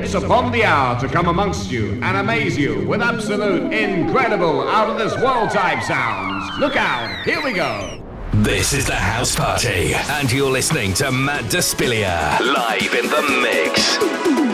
It's upon the hour to come amongst you and amaze you with absolute, incredible, out of this world type sounds. Look out, here we go. This is the house party, and you're listening to Matt Despilia live in the mix.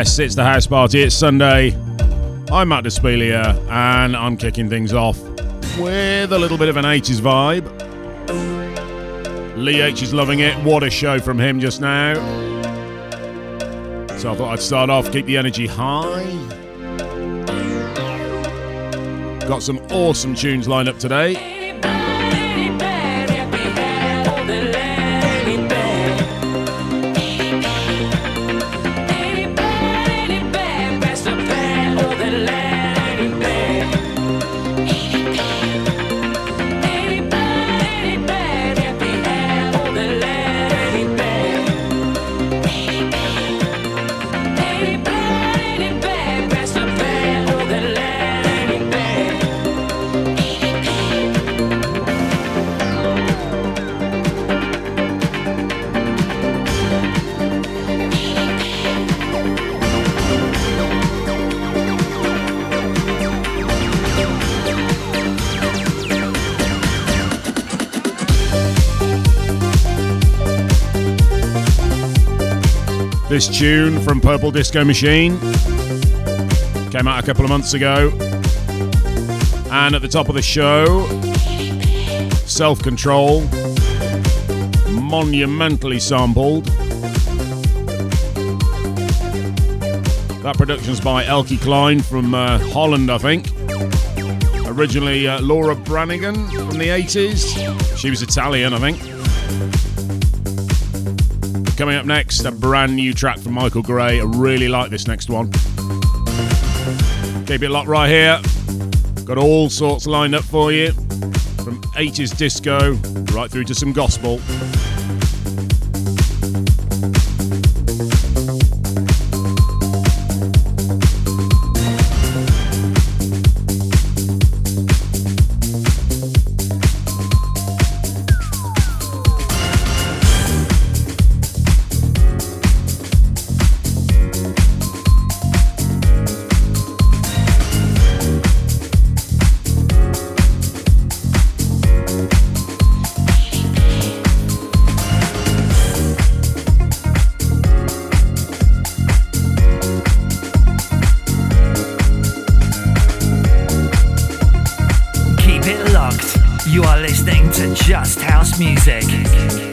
Yes, it's the house party. It's Sunday. I'm Matt Despilia, and I'm kicking things off with a little bit of an 80s vibe. Lee H is loving it. What a show from him just now. So I thought I'd start off, keep the energy high. Got some awesome tunes lined up today. This tune from Purple Disco Machine came out a couple of months ago. And at the top of the show, Self Control, monumentally sampled. That production's by Elke Klein from uh, Holland, I think. Originally uh, Laura Branigan from the 80s. She was Italian, I think. Coming up next, a brand new track from Michael Gray. I really like this next one. Keep it locked right here. Got all sorts lined up for you from 80s disco right through to some gospel. You are listening to Just House Music.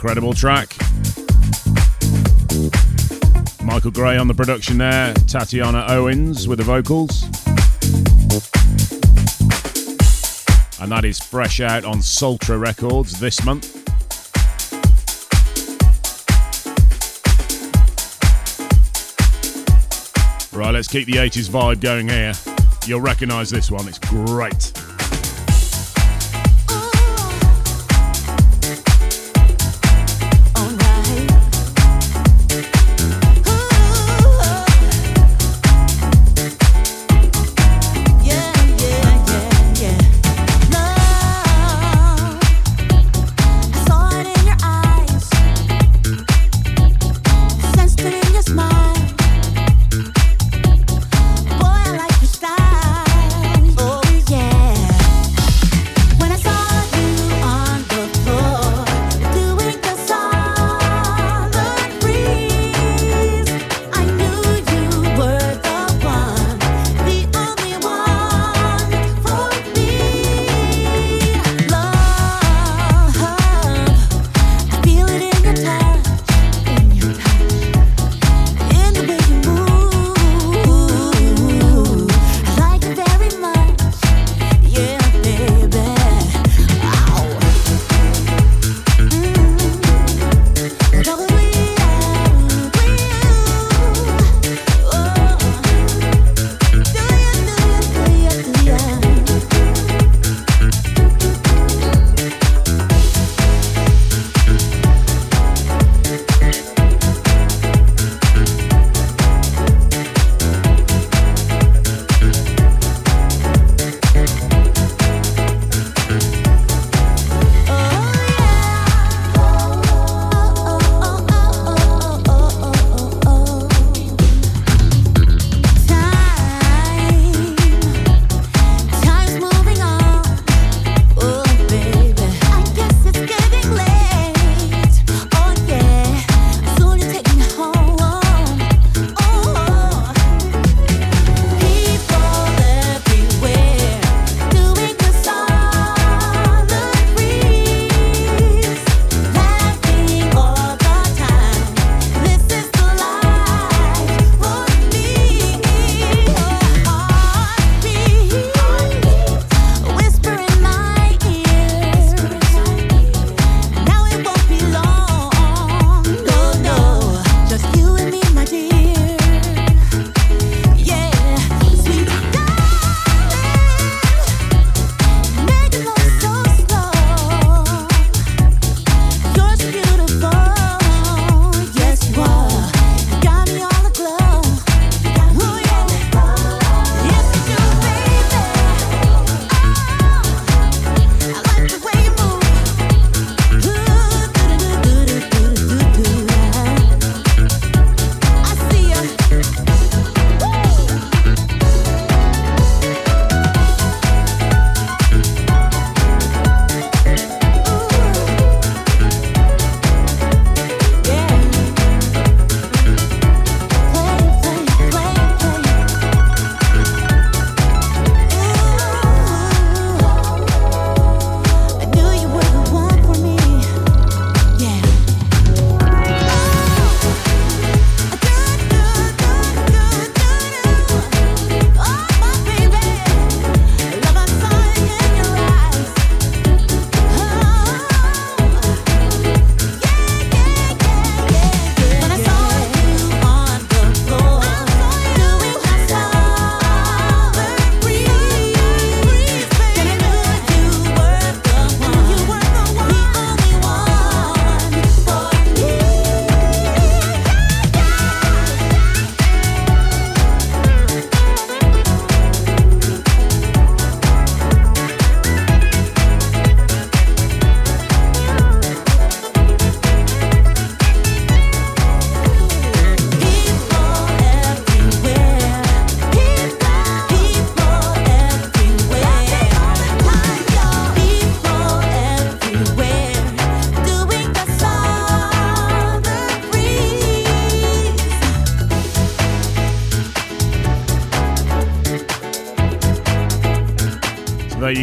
Incredible track. Michael Gray on the production there, Tatiana Owens with the vocals. And that is fresh out on Sultra Records this month. Right, let's keep the 80s vibe going here. You'll recognise this one, it's great.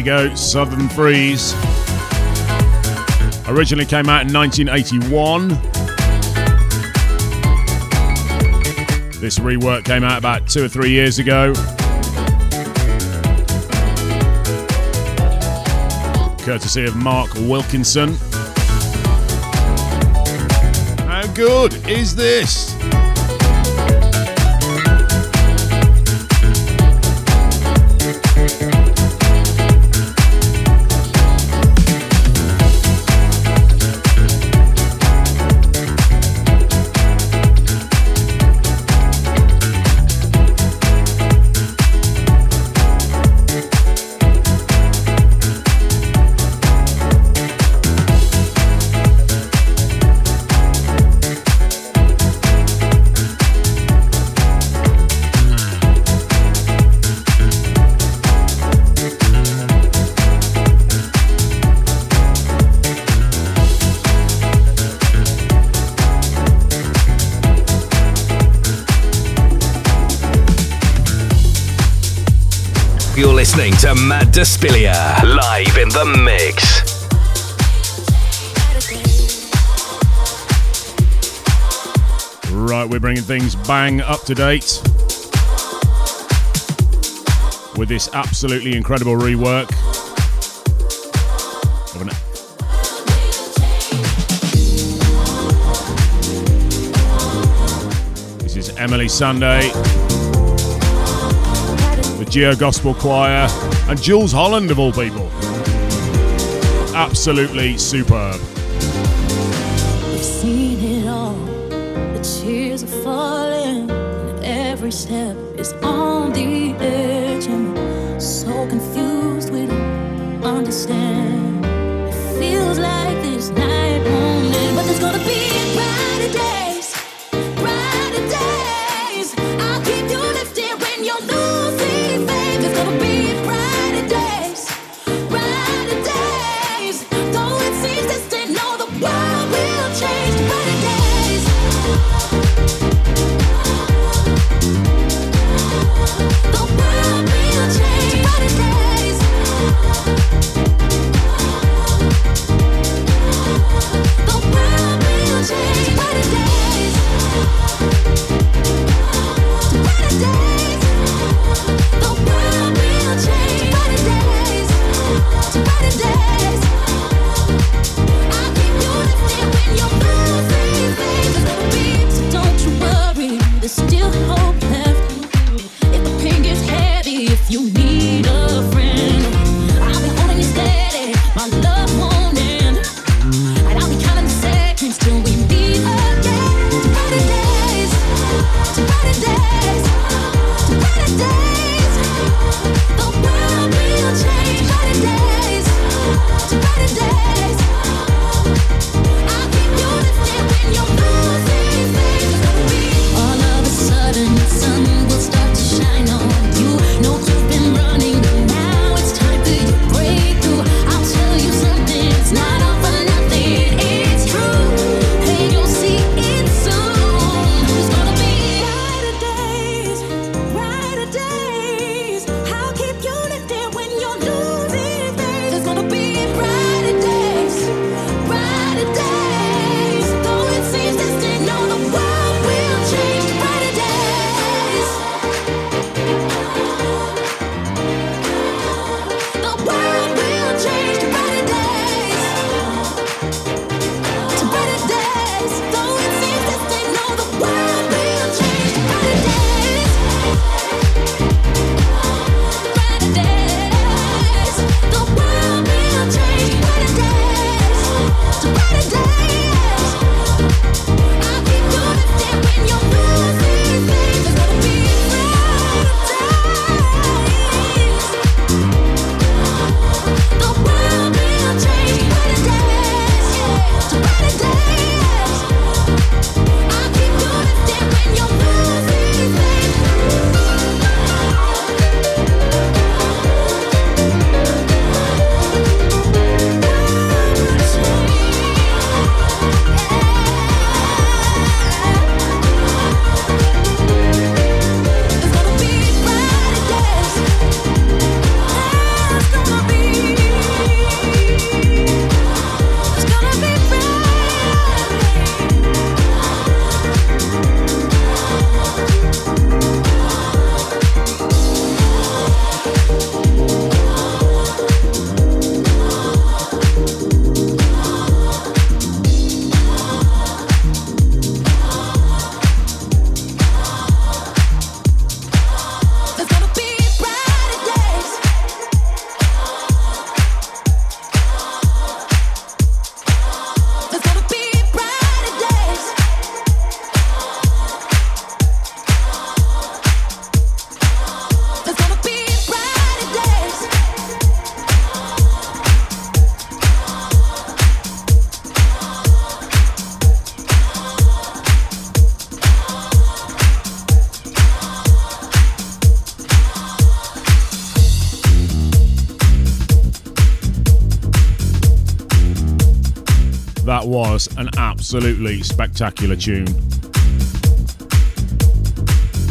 Go, Southern Freeez. Originally came out in 1981. This rework came out about two or three years ago. Courtesy of Mark Wilkinson. How good is this? Listening to Matt Despilia live in the mix. Right, we're bringing things bang up to date with this absolutely incredible rework This is Emeli Sandé Geo Gospel Choir, and Jools Holland, of all people. Absolutely superb. We've seen it all. The tears are falling, and every step absolutely spectacular tune.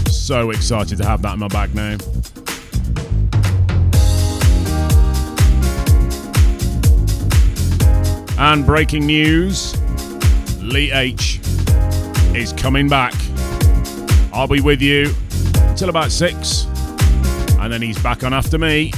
So excited to have that in my bag now. And breaking news Lee H is coming back. I'll be with you till about six, and then he's back on after me.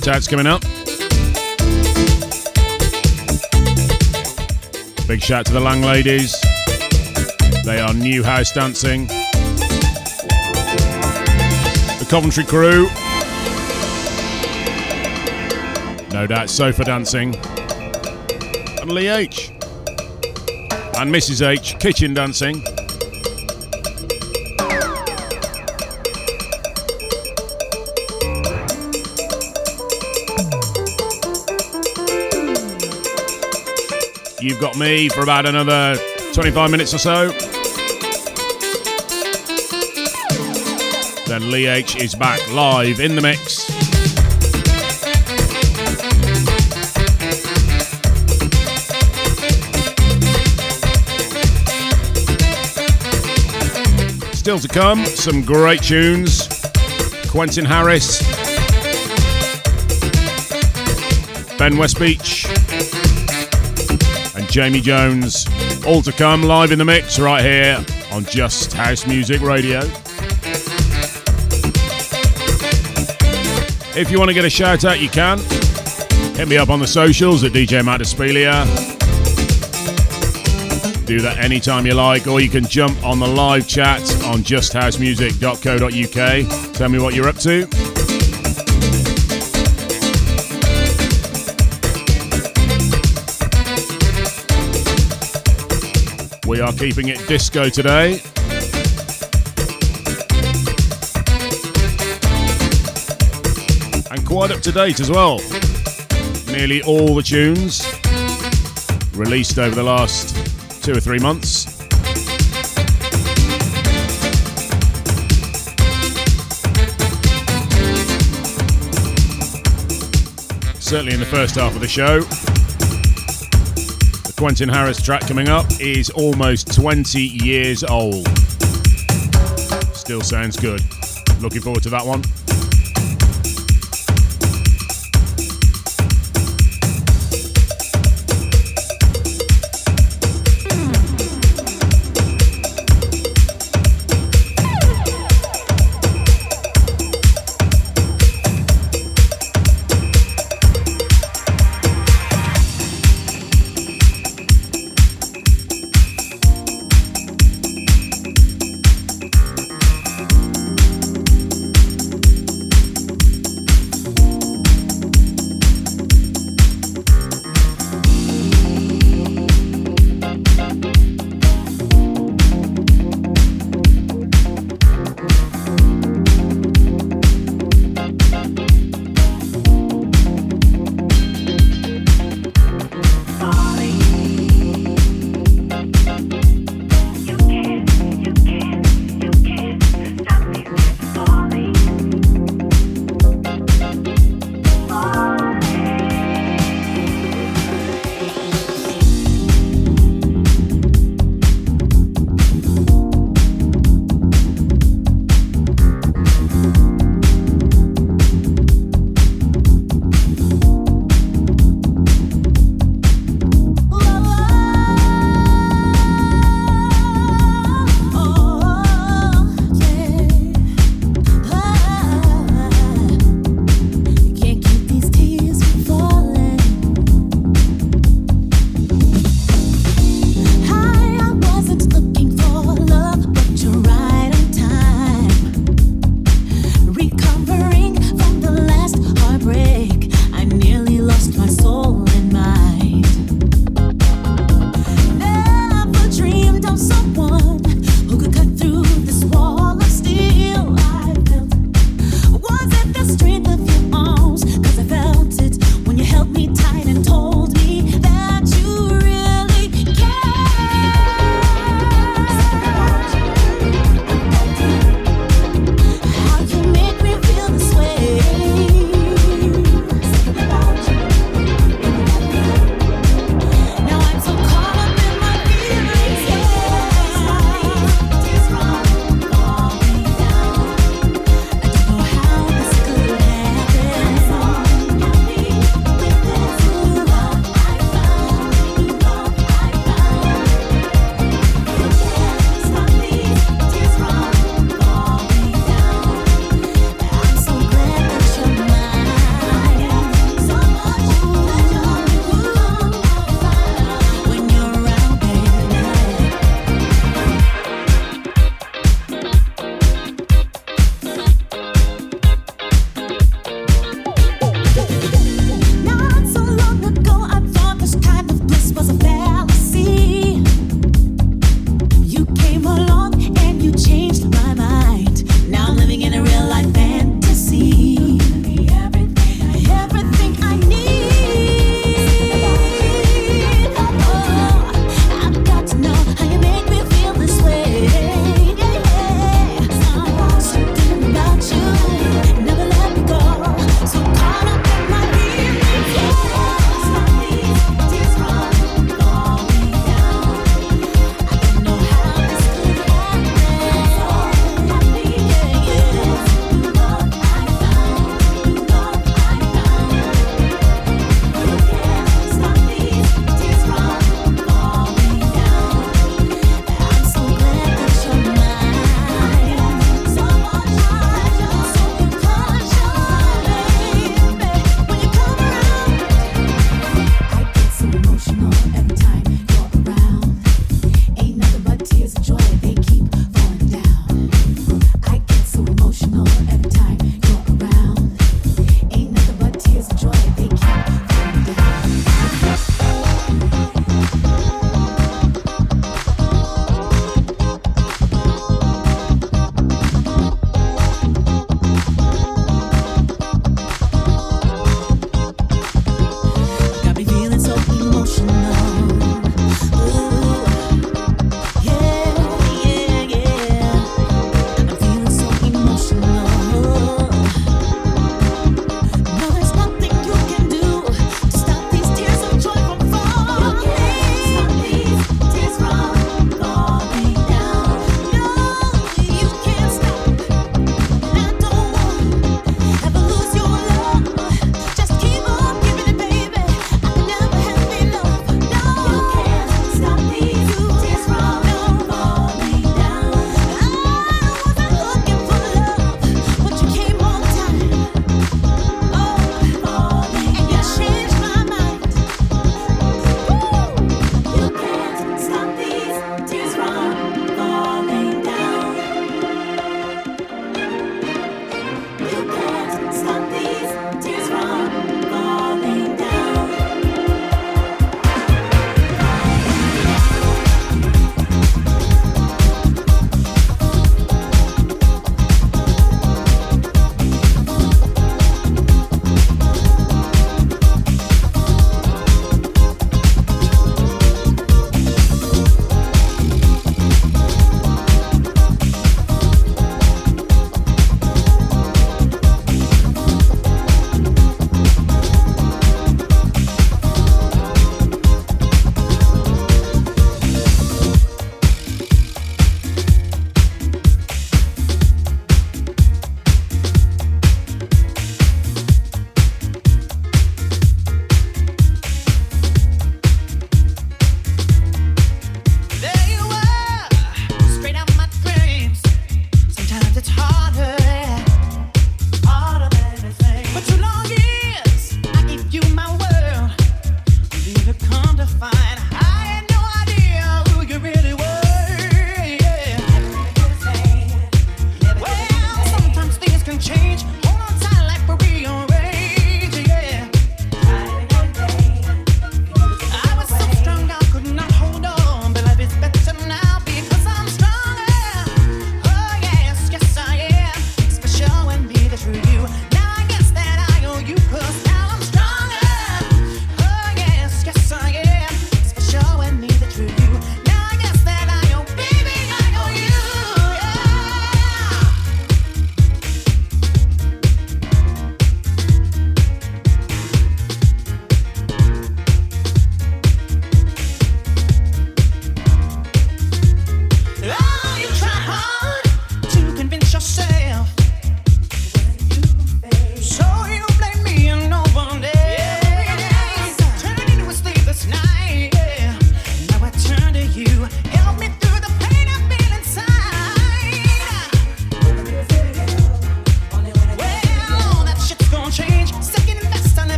Shout outs coming up. Big shout to the Lang Ladies. They are new house dancing. The Coventry crew. No doubt sofa dancing. And Lee H. And Mrs. H. kitchen dancing. You've got me for about another 25 minutes or so. Then Lee H is back live in the mix. Still to come, some great tunes. Quentin Harris, Ben Westbeech, and Jamie Jones. All to come live in the mix right here on Just House Music Radio. If you want to get a shout out, you can. Hit me up on the socials at DJ Matt. Do that anytime you like, or you can jump on the live chat on justhousemusic.co.uk. Tell me what you're up to. Are keeping it disco today. And quite up to date as well. Nearly all the tunes released over the last two or three months. Certainly in the first half of the show. Quentin Harris track coming up is almost 20 years old. Still sounds good. Looking forward to that one.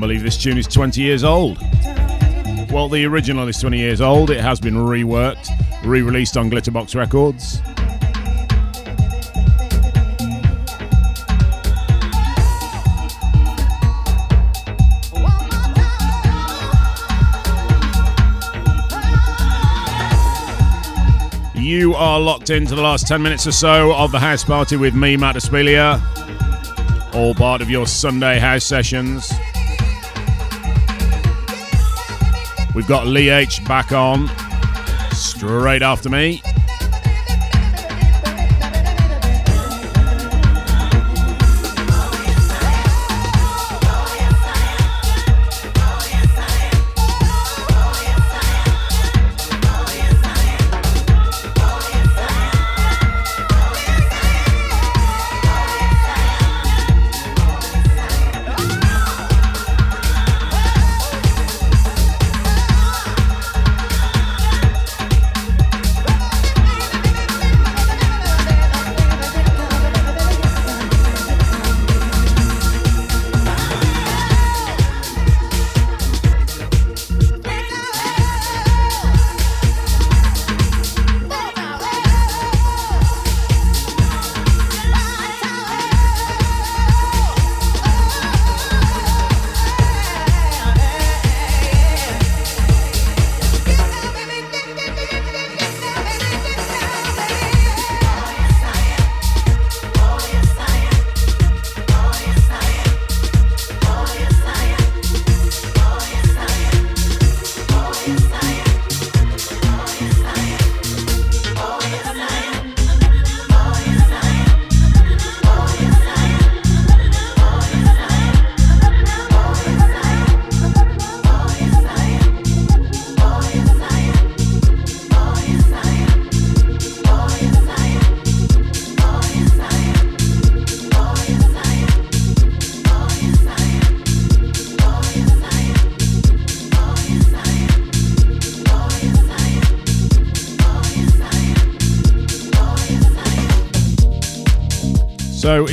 This tune is 20 years old. Well, the original is 20 years old. It has been reworked, re released on Glitterbox Records. You are locked into the last 10 minutes or so of the house party with me, Matt Despilia. All part of your Sunday house sessions. We've got Lee H back on straight after me.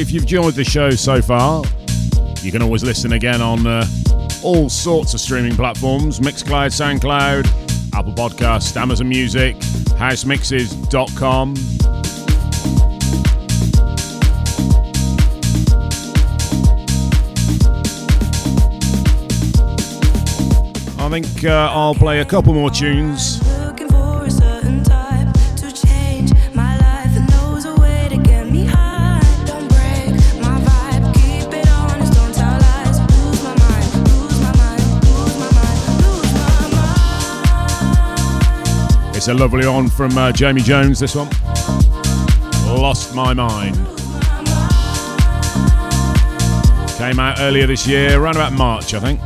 If you've enjoyed the show so far, you can always listen again on uh, all sorts of streaming platforms Mixcloud, SoundCloud, Apple Podcast, Amazon Music, housemixes.com. I think uh, I'll play a couple more tunes It's a lovely one from uh, Jamie Jones, this one. Lost My Mind. Came out earlier this year, around about March, I think.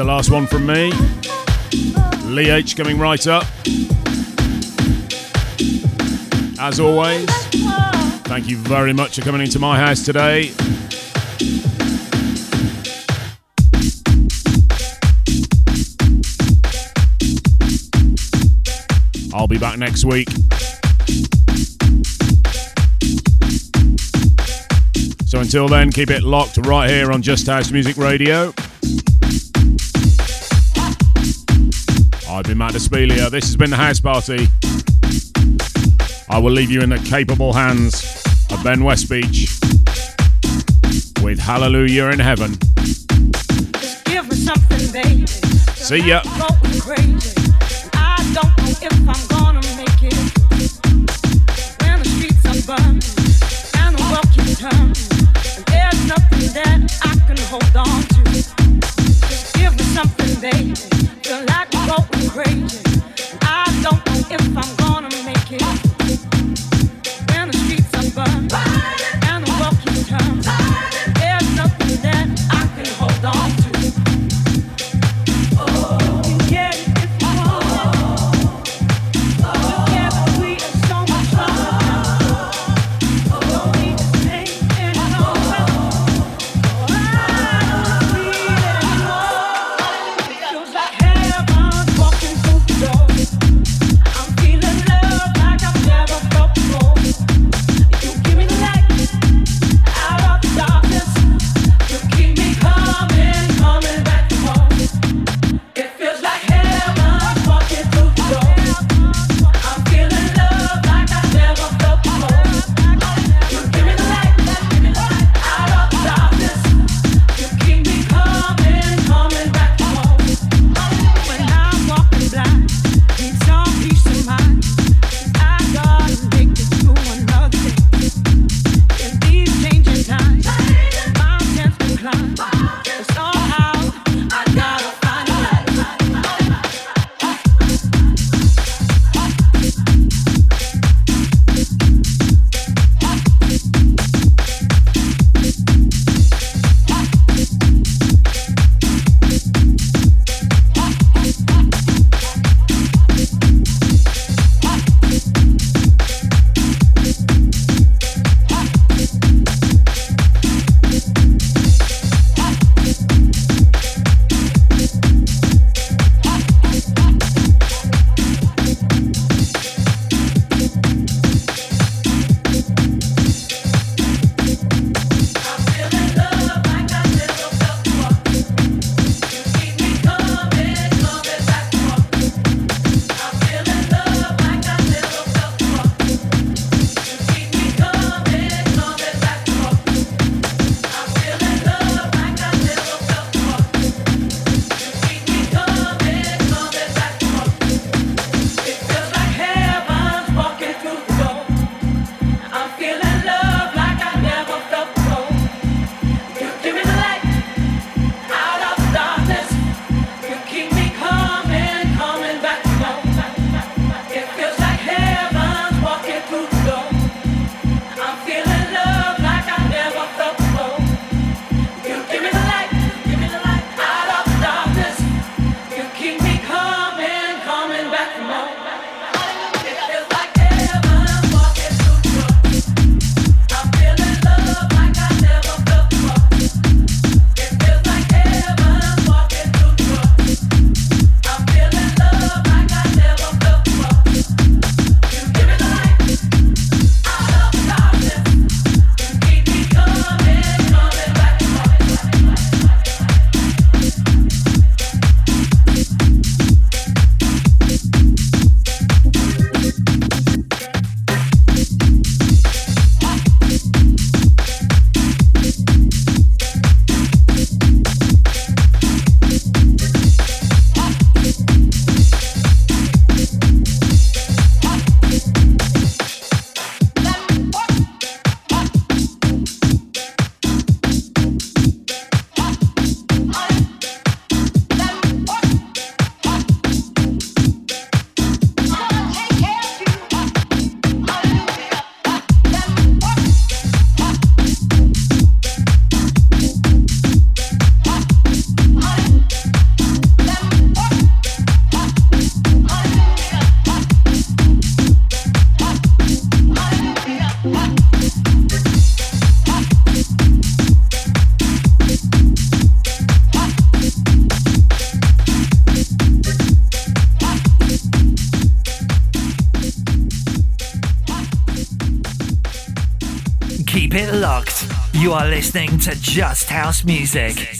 The last one from me. Lee H coming right up. As always, thank you very much for coming into my house today. I'll be back next week. So until then, keep it locked right here on Just House Music Radio. I've been Matt Despelia. This has been the House Party. I will leave you in the capable hands of Ben Westbeech with Hallelujah in Heaven. See ya. Listening to Just House Music.